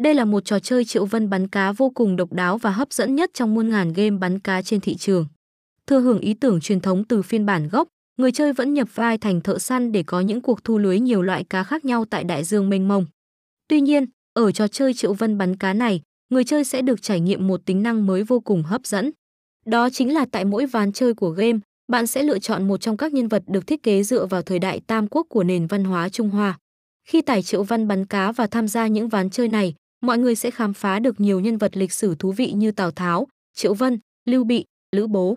Đây là một trò chơi triệu vân bắn cá vô cùng độc đáo và hấp dẫn nhất trong muôn ngàn game bắn cá trên thị trường. Thừa hưởng ý tưởng truyền thống từ phiên bản gốc, người chơi vẫn nhập vai thành thợ săn để có những cuộc thu lưới nhiều loại cá khác nhau tại đại dương mênh mông. Tuy nhiên, ở trò chơi triệu vân bắn cá này, người chơi sẽ được trải nghiệm một tính năng mới vô cùng hấp dẫn. Đó chính là tại mỗi ván chơi của game, bạn sẽ lựa chọn một trong các nhân vật được thiết kế dựa vào thời đại tam quốc của nền văn hóa Trung Hoa. Khi tải triệu văn bắn cá và tham gia những ván chơi này, mọi người sẽ khám phá được nhiều nhân vật lịch sử thú vị như Tào Tháo, Triệu Vân, Lưu Bị, Lữ Bố.